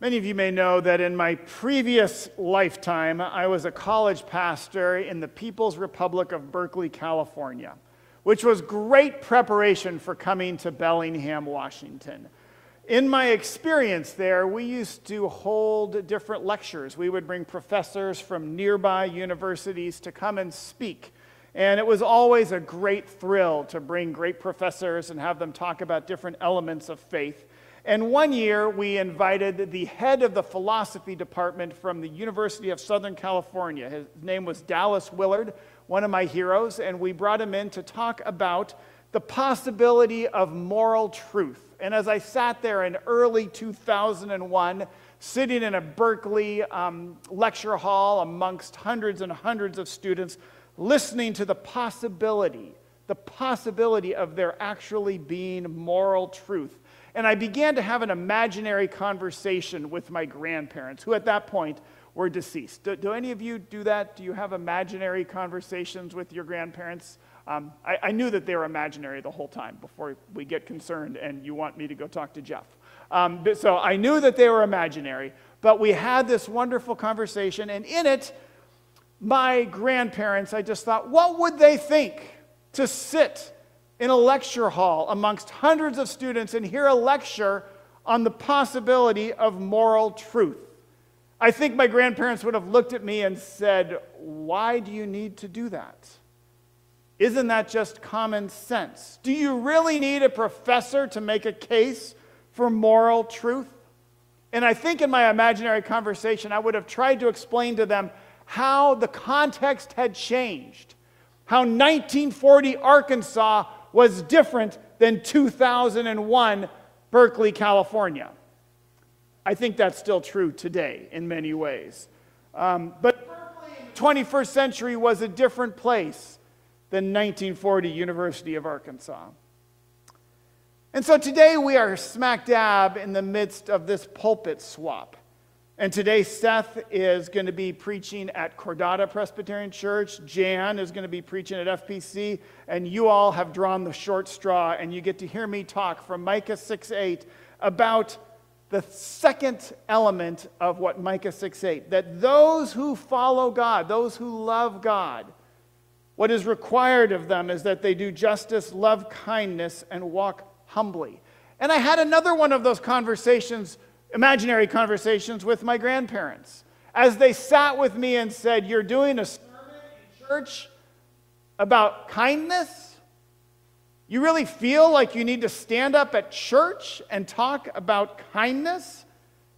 Many of you may know that in my previous lifetime, I was a college pastor in the People's Republic of Berkeley, California, which was great preparation for coming to Bellingham, Washington. In my experience there, we used to hold different lectures. We would bring professors from nearby universities to come and speak. And it was always a great thrill to bring great professors and have them talk about different elements of faith. And one year, we invited the head of the philosophy department from the University of Southern California. His name was Dallas Willard, one of my heroes, and we brought him in to talk about the possibility of moral truth. And as I sat there in early 2001, sitting in a Berkeley um, lecture hall amongst hundreds and hundreds of students, listening to the possibility, the possibility of there actually being moral truth and I began to have an imaginary conversation with my grandparents, who at that point were deceased. Do, do any of you do that? Do you have imaginary conversations with your grandparents? Um, I, I, knew that they were imaginary the whole time before we get concerned and you want me to go talk to Jeff. Um, so I knew that they were imaginary, but we had this wonderful conversation, and in it, my grandparents, I just thought, what would they think to sit in a lecture hall amongst hundreds of students and hear a lecture on the possibility of moral truth. I think my grandparents would have looked at me and said, Why do you need to do that? Isn't that just common sense? Do you really need a professor to make a case for moral truth? And I think in my imaginary conversation, I would have tried to explain to them how the context had changed, how 1940 Arkansas was different than 2001 Berkeley, California. I think that's still true today in many ways. Um, but Berkeley in the 21st century was a different place than 1940 University of Arkansas. And so today we are smack dab in the midst of this pulpit swap. And today, Seth is going to be preaching at Cordata Presbyterian Church. Jan is going to be preaching at FPC. And you all have drawn the short straw, and you get to hear me talk from Micah 6 8 about the second element of what Micah 6 8 that those who follow God, those who love God, what is required of them is that they do justice, love kindness, and walk humbly. And I had another one of those conversations imaginary conversations with my grandparents as they sat with me and said, You're doing a sermon in church about kindness? You really feel like you need to stand up at church and talk about kindness?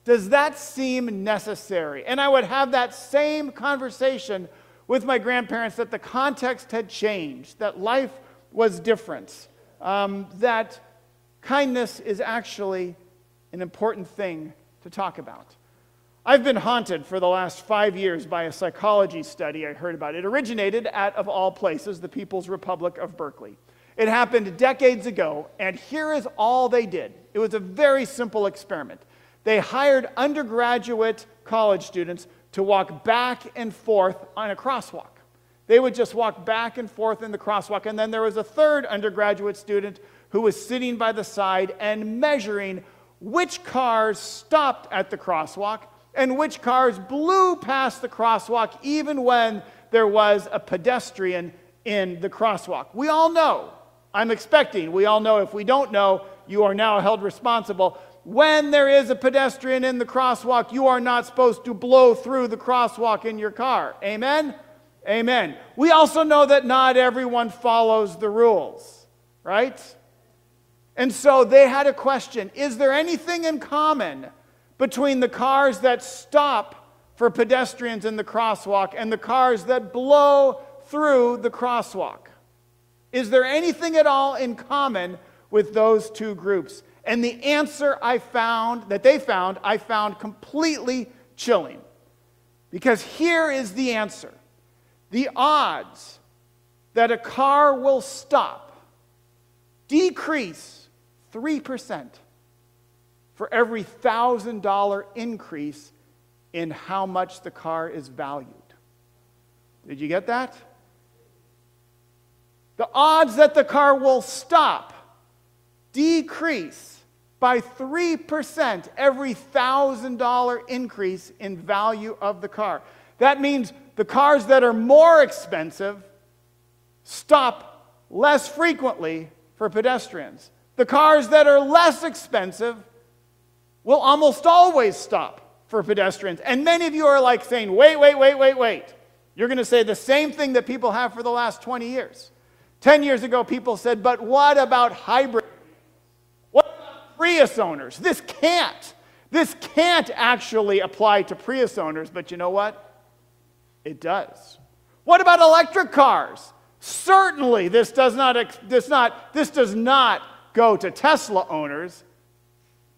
Does that seem necessary? And I would have that same conversation with my grandparents that the context had changed, that life was different, um, that kindness is actually an important thing to talk about. I've been haunted for the last five years by a psychology study I heard about. It originated at, of all places, the People's Republic of Berkeley. It happened decades ago, and here is all they did. It was a very simple experiment. They hired undergraduate college students to walk back and forth on a crosswalk. They would just walk back and forth in the crosswalk, and then there was a third undergraduate student who was sitting by the side and measuring which cars stopped at the crosswalk and which cars blew past the crosswalk even when there was a pedestrian in the crosswalk. We all know, I'm expecting, we all know if we don't know, you are now held responsible. When there is a pedestrian in the crosswalk, you are not supposed to blow through the crosswalk in your car. Amen? Amen. We also know that not everyone follows the rules, right? And so they had a question Is there anything in common between the cars that stop for pedestrians in the crosswalk and the cars that blow through the crosswalk? Is there anything at all in common with those two groups? And the answer I found, that they found, I found completely chilling. Because here is the answer the odds that a car will stop decrease 3% for every $1,000 increase in how much the car is valued. Did you get that? The odds that the car will stop decrease by 3% every $1,000 increase in value of the car. That means the cars that are more expensive stop less frequently for pedestrians. The cars that are less expensive will almost always stop for pedestrians. And many of you are like saying, wait, wait, wait, wait, wait. You're going to say the same thing that people have for the last 20 years. 10 years ago, people said, but what about hybrid? What about Prius owners? This can't. This can't actually apply to Prius owners, but you know what? It does. What about electric cars? Certainly, this does not, this not, this does not go to Tesla owners,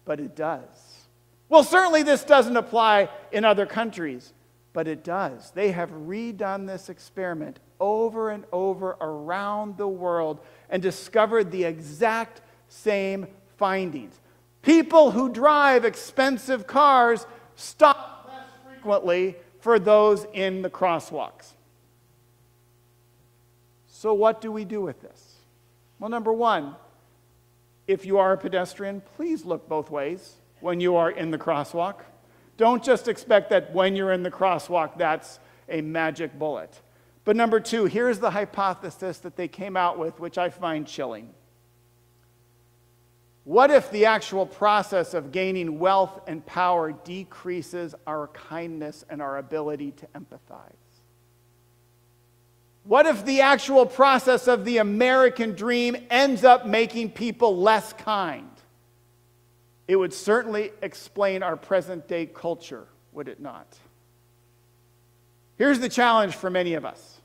but it does. Well, certainly this doesn't apply in other countries, but it does. They have redone this experiment over and over around the world and discovered the exact same findings. People who drive expensive cars stop less frequently for those in the crosswalks. So, what do we do with this? Well, number one, if you are a pedestrian, please look both ways when you are in the crosswalk. Don't just expect that when you're in the crosswalk, that's a magic bullet. But number two, here's the hypothesis that they came out with, which I find chilling. What if the actual process of gaining wealth and power decreases our kindness and our ability to empathize? What if the actual process of the American dream ends up making people less kind? It would certainly explain our present day culture, would it not? Here's the challenge for many of us.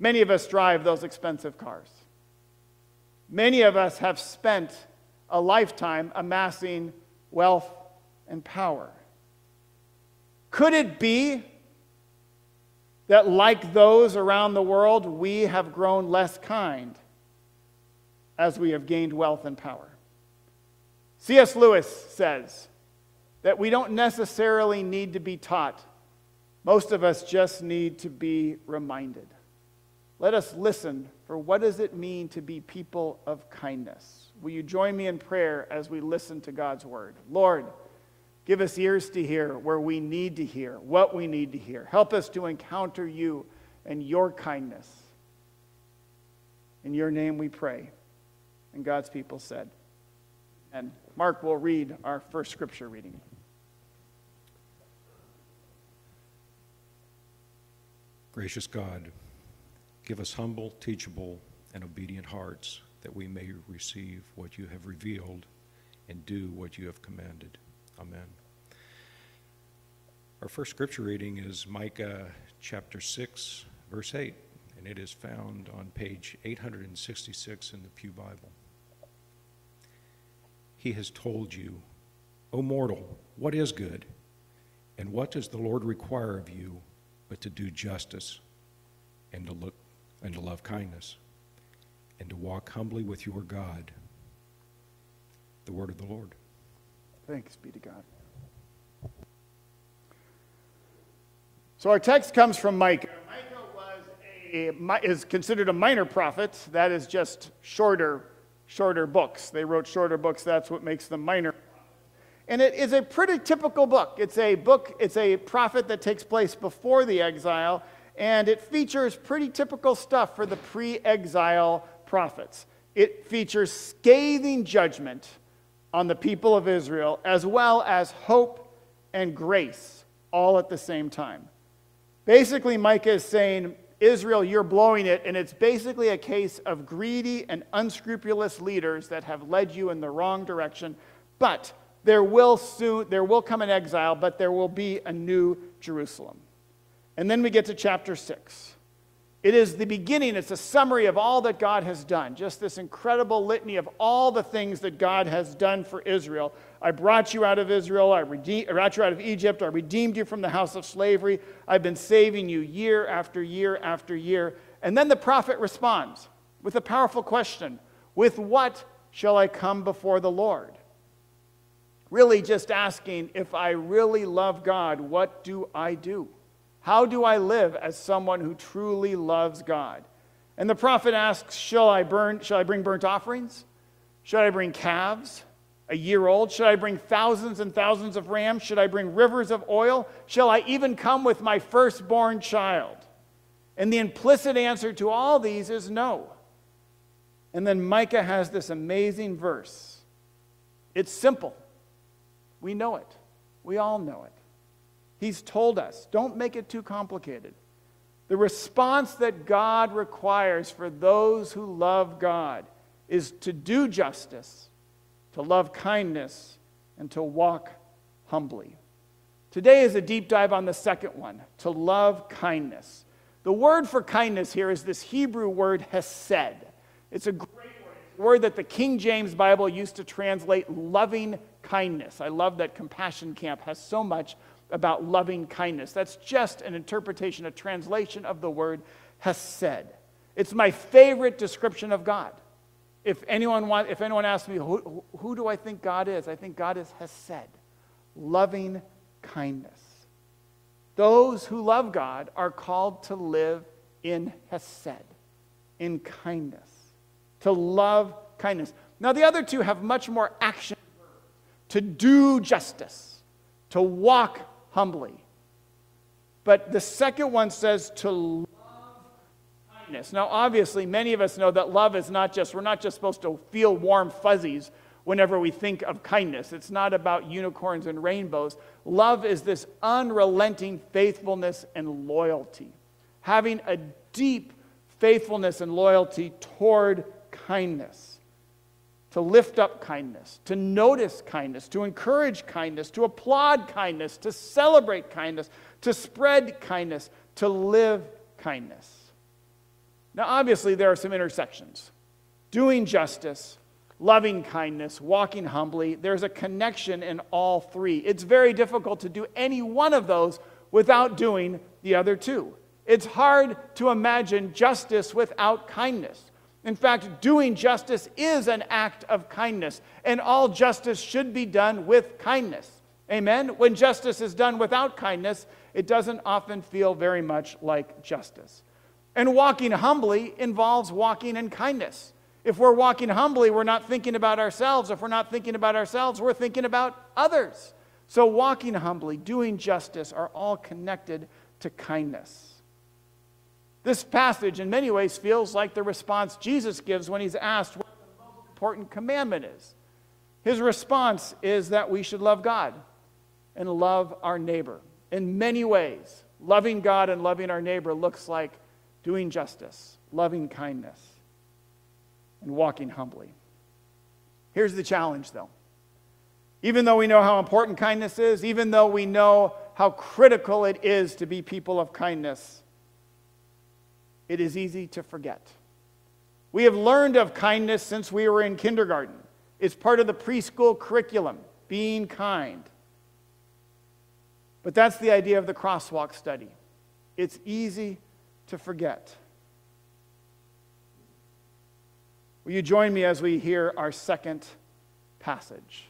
Many of us drive those expensive cars. Many of us have spent a lifetime amassing wealth and power. Could it be that, like those around the world, we have grown less kind as we have gained wealth and power? C.S. Lewis says that we don't necessarily need to be taught, most of us just need to be reminded. Let us listen for what does it mean to be people of kindness? Will you join me in prayer as we listen to God's word? Lord, give us ears to hear where we need to hear, what we need to hear. Help us to encounter you and your kindness. In your name we pray. And God's people said, and Mark will read our first scripture reading. Gracious God, Give us humble, teachable, and obedient hearts that we may receive what you have revealed and do what you have commanded. Amen. Our first scripture reading is Micah chapter 6, verse 8, and it is found on page 866 in the Pew Bible. He has told you, O mortal, what is good? And what does the Lord require of you but to do justice and to look and to love kindness, and to walk humbly with your God. The word of the Lord. Thanks be to God. So our text comes from Micah. Micah was a, is considered a minor prophet. That is just shorter, shorter books. They wrote shorter books. That's what makes them minor. And it is a pretty typical book. It's a book, it's a prophet that takes place before the exile and it features pretty typical stuff for the pre exile prophets. It features scathing judgment on the people of Israel, as well as hope and grace all at the same time. Basically, Micah is saying, Israel, you're blowing it, and it's basically a case of greedy and unscrupulous leaders that have led you in the wrong direction. But there will soon, there will come an exile, but there will be a new Jerusalem. And then we get to chapter 6. It is the beginning, it's a summary of all that God has done. Just this incredible litany of all the things that God has done for Israel. I brought you out of Israel, I, redeemed, I brought you out of Egypt, I redeemed you from the house of slavery. I've been saving you year after year after year. And then the prophet responds with a powerful question With what shall I come before the Lord? Really, just asking, if I really love God, what do I do? How do I live as someone who truly loves God? And the prophet asks, Shall I burn, shall I bring burnt offerings? Should I bring calves? A year old? Should I bring thousands and thousands of rams? Should I bring rivers of oil? Shall I even come with my firstborn child? And the implicit answer to all these is no. And then Micah has this amazing verse. It's simple. We know it. We all know it. He's told us don't make it too complicated. The response that God requires for those who love God is to do justice, to love kindness, and to walk humbly. Today is a deep dive on the second one to love kindness. The word for kindness here is this Hebrew word hesed. It's a great word. Word that the King James Bible used to translate loving kindness. I love that Compassion Camp has so much about loving kindness. That's just an interpretation, a translation of the word hesed. It's my favorite description of God. If anyone, want, if anyone asks me, who, who do I think God is? I think God is Hesed, loving kindness. Those who love God are called to live in Hesed, in kindness, to love kindness. Now, the other two have much more action to do justice, to walk humbly. But the second one says to love kindness. Now, obviously, many of us know that love is not just, we're not just supposed to feel warm fuzzies whenever we think of kindness. It's not about unicorns and rainbows. Love is this unrelenting faithfulness and loyalty, having a deep faithfulness and loyalty toward kindness, to lift up kindness, to notice kindness, to encourage kindness, to applaud kindness, to celebrate kindness, to spread kindness, to live kindness. Now, obviously, there are some intersections. Doing justice, loving kindness, walking humbly, there's a connection in all three. It's very difficult to do any one of those without doing the other two. It's hard to imagine justice without kindness. In fact, doing justice is an act of kindness, and all justice should be done with kindness. Amen? When justice is done without kindness, it doesn't often feel very much like justice. And walking humbly involves walking in kindness. If we're walking humbly, we're not thinking about ourselves. If we're not thinking about ourselves, we're thinking about others. So, walking humbly, doing justice are all connected to kindness. This passage, in many ways, feels like the response Jesus gives when he's asked what the most important commandment is. His response is that we should love God and love our neighbor. In many ways, loving God and loving our neighbor looks like doing justice, loving kindness, and walking humbly. Here's the challenge, though. Even though we know how important kindness is, even though we know how critical it is to be people of kindness, it is easy to forget. We have learned of kindness since we were in kindergarten. It's part of the preschool curriculum, being kind. But that's the idea of the crosswalk study. It's easy to forget. Will you join me as we hear our second passage?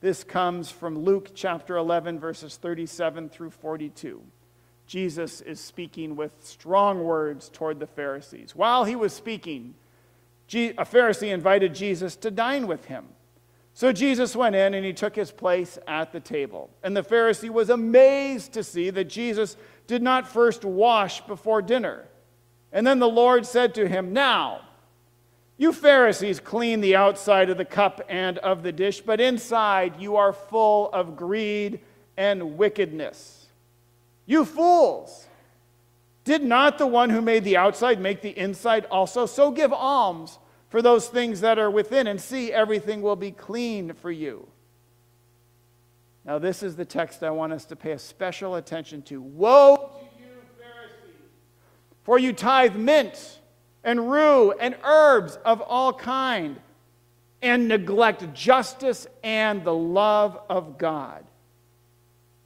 This comes from Luke chapter 11, verses 37 through 42. Jesus is speaking with strong words toward the Pharisees. While he was speaking, a Pharisee invited Jesus to dine with him. So Jesus went in and he took his place at the table. And the Pharisee was amazed to see that Jesus did not first wash before dinner. And then the Lord said to him, Now, you Pharisees clean the outside of the cup and of the dish, but inside you are full of greed and wickedness. You fools! Did not the one who made the outside make the inside also? So give alms for those things that are within, and see, everything will be clean for you. Now, this is the text I want us to pay a special attention to. Woe to you, Pharisees, for you tithe mint and rue and herbs of all kind, and neglect justice and the love of God.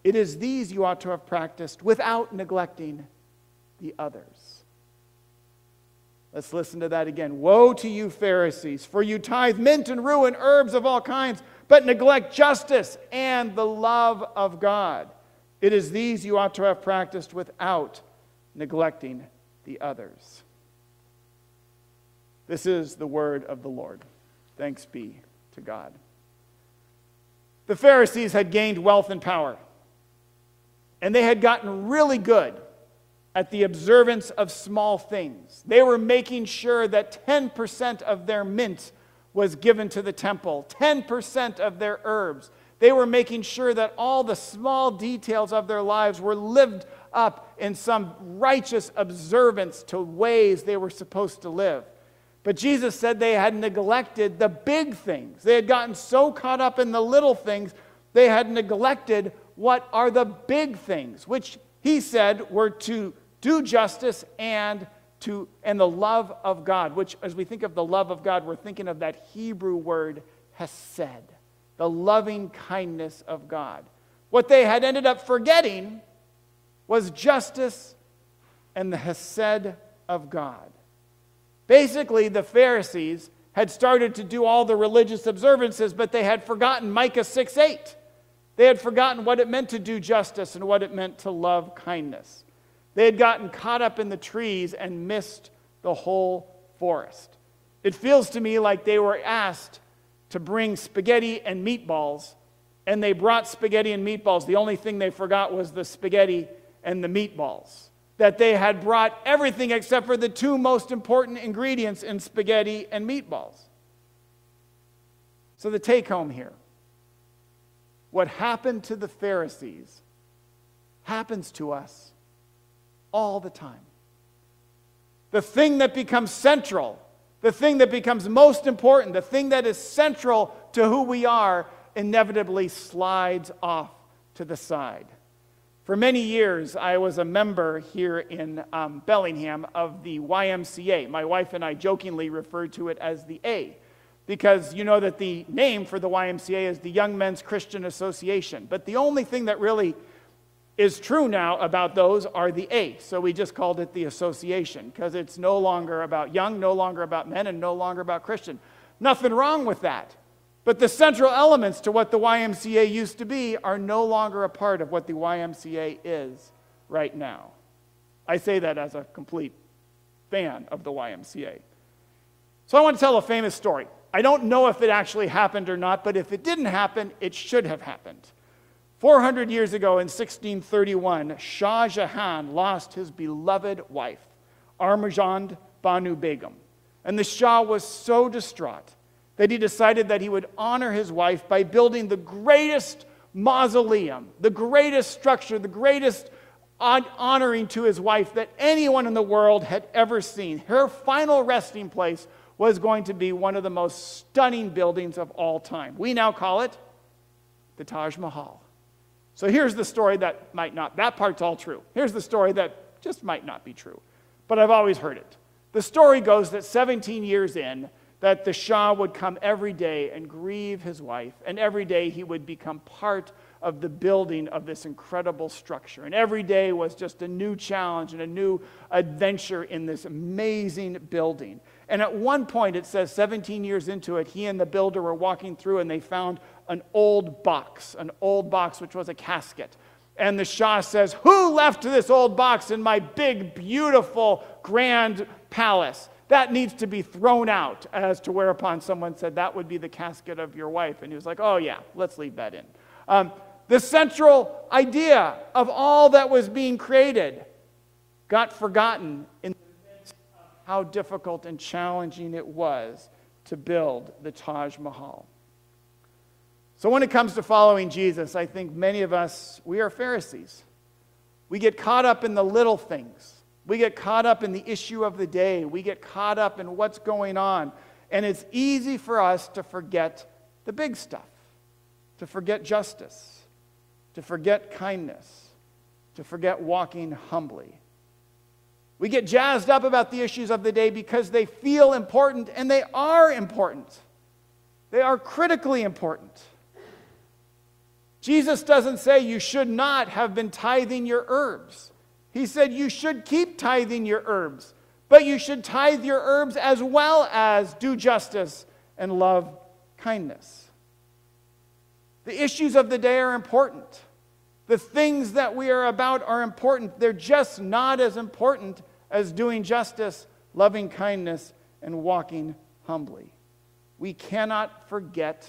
It is these you ought to have practiced without neglecting the others. Let's listen to that again. Woe to you, Pharisees, for you tithe mint and rue and herbs of all kinds but neglect justice and the love of God. It is these you ought to have practiced without neglecting the others. This is the word of the Lord. Thanks be to God. The Pharisees had gained wealth and power, and they had gotten really good at the observance of small things. They were making sure that 10% of their mint was given to the temple, 10% of their herbs. They were making sure that all the small details of their lives were lived up in some righteous observance to ways they were supposed to live. But Jesus said they had neglected the big things. They had gotten so caught up in the little things, they had neglected what are the big things, which he said were to do justice and to and the love of God, which as we think of the love of God, we're thinking of that Hebrew word hesed, the loving kindness of God. What they had ended up forgetting was justice and the hesed of God. Basically, the Pharisees had started to do all the religious observances, but they had forgotten Micah 6 8. They had forgotten what it meant to do justice and what it meant to love kindness. They had gotten caught up in the trees and missed the whole forest. It feels to me like they were asked to bring spaghetti and meatballs, and they brought spaghetti and meatballs. The only thing they forgot was the spaghetti and the meatballs. That they had brought everything except for the two most important ingredients in spaghetti and meatballs. So, the take home here what happened to the Pharisees happens to us all the time. The thing that becomes central, the thing that becomes most important, the thing that is central to who we are, inevitably slides off to the side. For many years, I was a member here in um, Bellingham of the YMCA. My wife and I jokingly referred to it as the A because you know that the name for the YMCA is the Young Men's Christian Association. But the only thing that really is true now about those are the A. So we just called it the association because it's no longer about young, no longer about men, and no longer about Christian. Nothing wrong with that. But the central elements to what the YMCA used to be are no longer a part of what the YMCA is right now. I say that as a complete fan of the YMCA. So I want to tell a famous story. I don't know if it actually happened or not, but if it didn't happen, it should have happened. 400 years ago in 1631, Shah Jahan lost his beloved wife, Arjumand Banu Begum. And the Shah was so distraught that he decided that he would honor his wife by building the greatest mausoleum, the greatest structure, the greatest honoring to his wife that anyone in the world had ever seen. Her final resting place was going to be one of the most stunning buildings of all time. We now call it the Taj Mahal. So here's the story that might not, that part's all true. Here's the story that just might not be true, but I've always heard it. The story goes that 17 years in, that the Shah would come every day and grieve his wife, and every day he would become part of the building of this incredible structure. And every day was just a new challenge and a new adventure in this amazing building. And at one point, it says 17 years into it, he and the builder were walking through and they found an old box, an old box which was a casket. And the Shah says, Who left this old box in my big, beautiful, grand palace? that needs to be thrown out. As to whereupon someone said, That would be the casket of your wife. And he was like, Oh, yeah, let's leave that in. Um, the central idea of all that was being created got forgotten in how difficult and challenging it was to build the Taj Mahal. So, when it comes to following Jesus, I think many of us, we are Pharisees. We get caught up in the little things. We get caught up in the issue of the day. We get caught up in what's going on. And it's easy for us to forget the big stuff, to forget justice, to forget kindness, to forget walking humbly. We get jazzed up about the issues of the day because they feel important, and they are important. They are critically important. Jesus doesn't say you should not have been tithing your herbs. He said you should keep tithing your herbs, but you should tithe your herbs as well as do justice and love kindness. The issues of the day are important. The things that we are about are important. They're just not as important as doing justice, loving kindness, and walking humbly. we cannot forget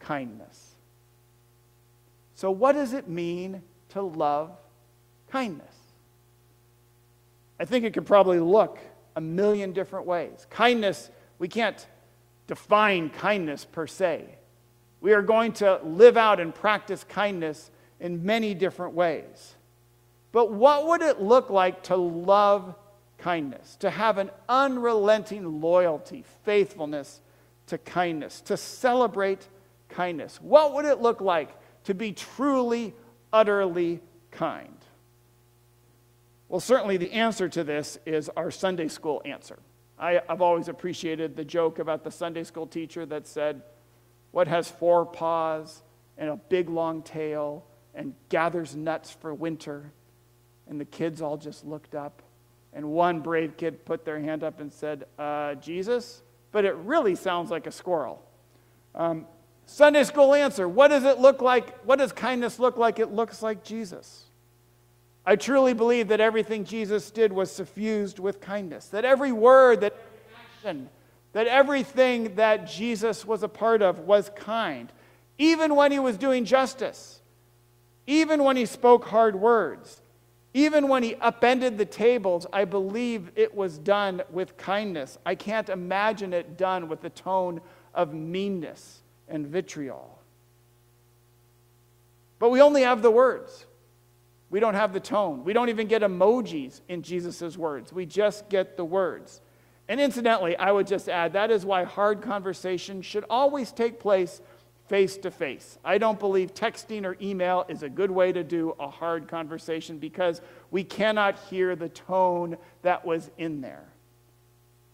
kindness. So, what does it mean to love kindness? I think it could probably look a million different ways. Kindness, we can't define kindness per se. We are going to live out and practice kindness in many different ways. But what would it look like to love kindness, to have an unrelenting loyalty, faithfulness to kindness, to celebrate kindness? What would it look like to be truly, utterly kind? Well, certainly the answer to this is our Sunday school answer. I, have always appreciated the joke about the Sunday school teacher that said, What has four paws and a big long tail and gathers nuts for winter? And the kids all just looked up. And one brave kid put their hand up and said, uh, Jesus? But it really sounds like a squirrel. Um, Sunday school answer What does it look like? What does kindness look like? It looks like Jesus. I truly believe that everything Jesus did was suffused with kindness, that every word, that every action, that everything that Jesus was a part of was kind, even when he was doing justice, even when he spoke hard words, even when he upended the tables. I believe it was done with kindness. I can't imagine it done with the tone of meanness and vitriol. But we only have the words. We don't have the tone. We don't even get emojis in Jesus' words. We just get the words. And incidentally, I would just add that is why hard conversation should always take place face to face. I don't believe texting or email is a good way to do a hard conversation because we cannot hear the tone that was in there.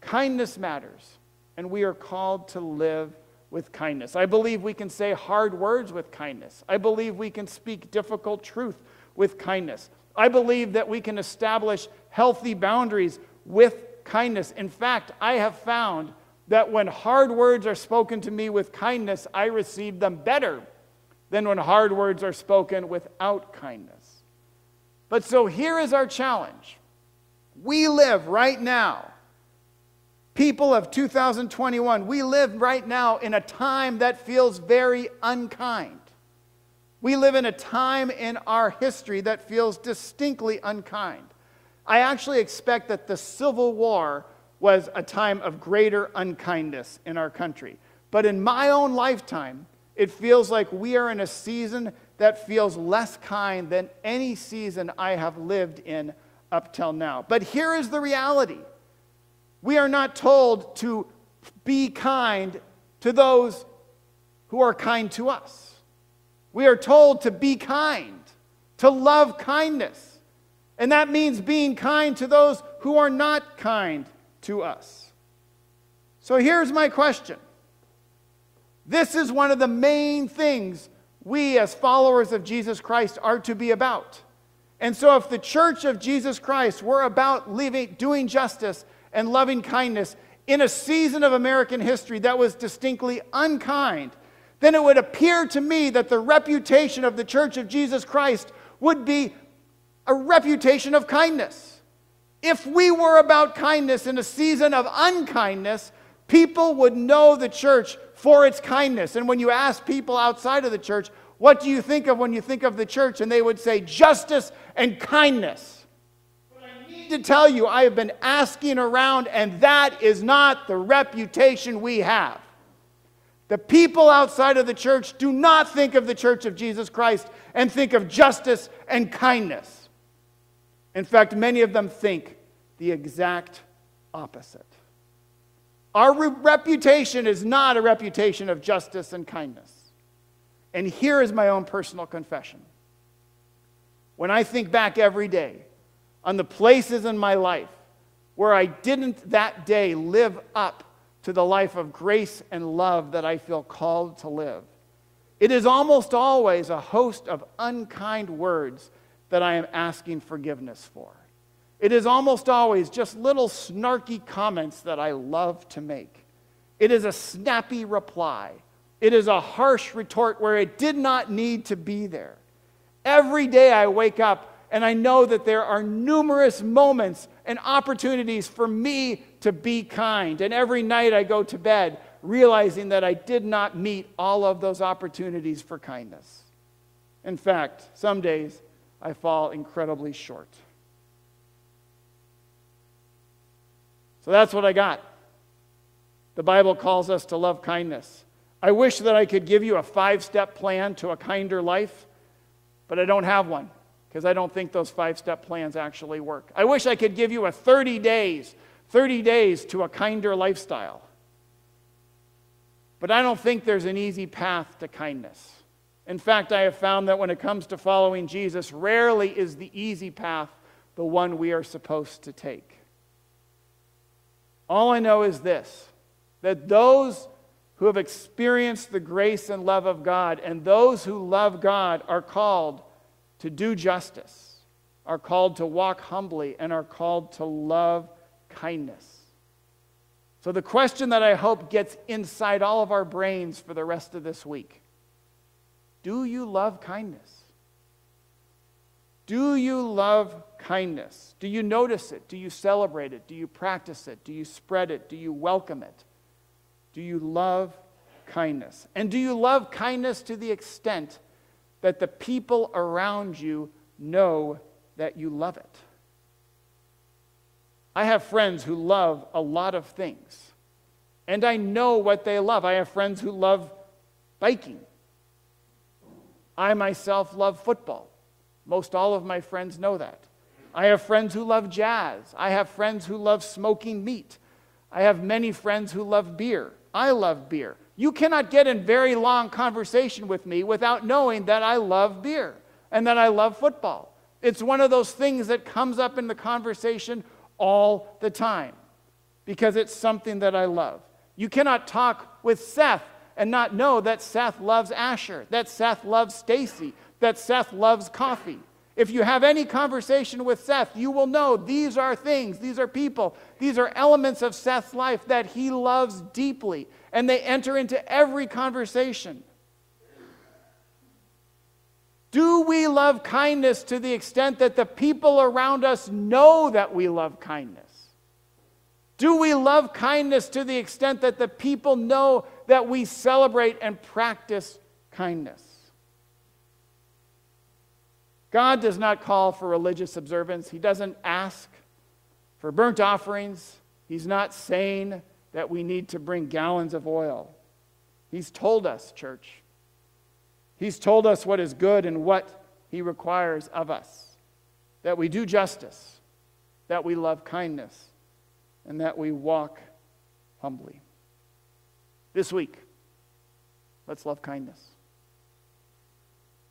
Kindness matters, and we are called to live with kindness. I believe we can say hard words with kindness. I believe we can speak difficult truth with kindness. I believe that we can establish healthy boundaries with kindness. In fact, I have found that when hard words are spoken to me with kindness, I receive them better than when hard words are spoken without kindness. But so here is our challenge. We live right now, people of 2021, we live right now in a time that feels very unkind. We live in a time in our history that feels distinctly unkind. I actually expect that the Civil War was a time of greater unkindness in our country. But in my own lifetime, it feels like we are in a season that feels less kind than any season I have lived in up till now. But here is the reality we are not told to be kind to those who are kind to us. We are told to be kind, to love kindness. And that means being kind to those who are not kind to us. So here's my question. This is one of the main things we, as followers of Jesus Christ, are to be about. And so, if the church of Jesus Christ were about doing justice and loving kindness in a season of American history that was distinctly unkind, then it would appear to me that the reputation of the Church of Jesus Christ would be a reputation of kindness. If we were about kindness in a season of unkindness, people would know the church for its kindness. And when you ask people outside of the church, what do you think of when you think of the church? And they would say, justice and kindness. But I need to tell you, I have been asking around, and that is not the reputation we have. The people outside of the church do not think of the church of Jesus Christ and think of justice and kindness. In fact, many of them think the exact opposite. Our re- reputation is not a reputation of justice and kindness. And here is my own personal confession. When I think back every day on the places in my life where I didn't that day live up to the life of grace and love that I feel called to live. It is almost always a host of unkind words that I am asking forgiveness for. It is almost always just little snarky comments that I love to make. It is a snappy reply. It is a harsh retort where it did not need to be there. Every day I wake up and I know that there are numerous moments and opportunities for me to be kind. And every night I go to bed, realizing that I did not meet all of those opportunities for kindness. In fact, some days I fall incredibly short. So that's what I got. The Bible calls us to love kindness. I wish that I could give you a five step plan to a kinder life, but I don't have one because I don't think those five step plans actually work. I wish I could give you a 30 days, 30 days to a kinder lifestyle. But I don't think there's an easy path to kindness. In fact, I have found that when it comes to following Jesus, rarely is the easy path the one we are supposed to take. All I know is this that those who have experienced the grace and love of God and those who love God are called to do justice, are called to walk humbly, and are called to love kindness. So, the question that I hope gets inside all of our brains for the rest of this week do you love kindness? Do you love kindness? Do you notice it? Do you celebrate it? Do you practice it? Do you spread it? Do you welcome it? Do you love kindness? And do you love kindness to the extent that the people around you know that you love it? I have friends who love a lot of things, and I know what they love. I have friends who love biking. I myself love football. Most all of my friends know that. I have friends who love jazz. I have friends who love smoking meat. I have many friends who love beer. I love beer. You cannot get in very long conversation with me without knowing that I love beer and that I love football. It's one of those things that comes up in the conversation all the time because it's something that I love. You cannot talk with Seth and not know that Seth loves Asher, that Seth loves Stacy, that Seth loves coffee. If you have any conversation with Seth, you will know these are things, these are people, these are elements of Seth's life that he loves deeply, and they enter into every conversation. Do we love kindness to the extent that the people around us know that we love kindness? Do we love kindness to the extent that the people know that we celebrate and practice kindness? God does not call for religious observance. He doesn't ask for burnt offerings. He's not saying that we need to bring gallons of oil. He's told us, church. He's told us what is good and what He requires of us that we do justice, that we love kindness, and that we walk humbly. This week, let's love kindness.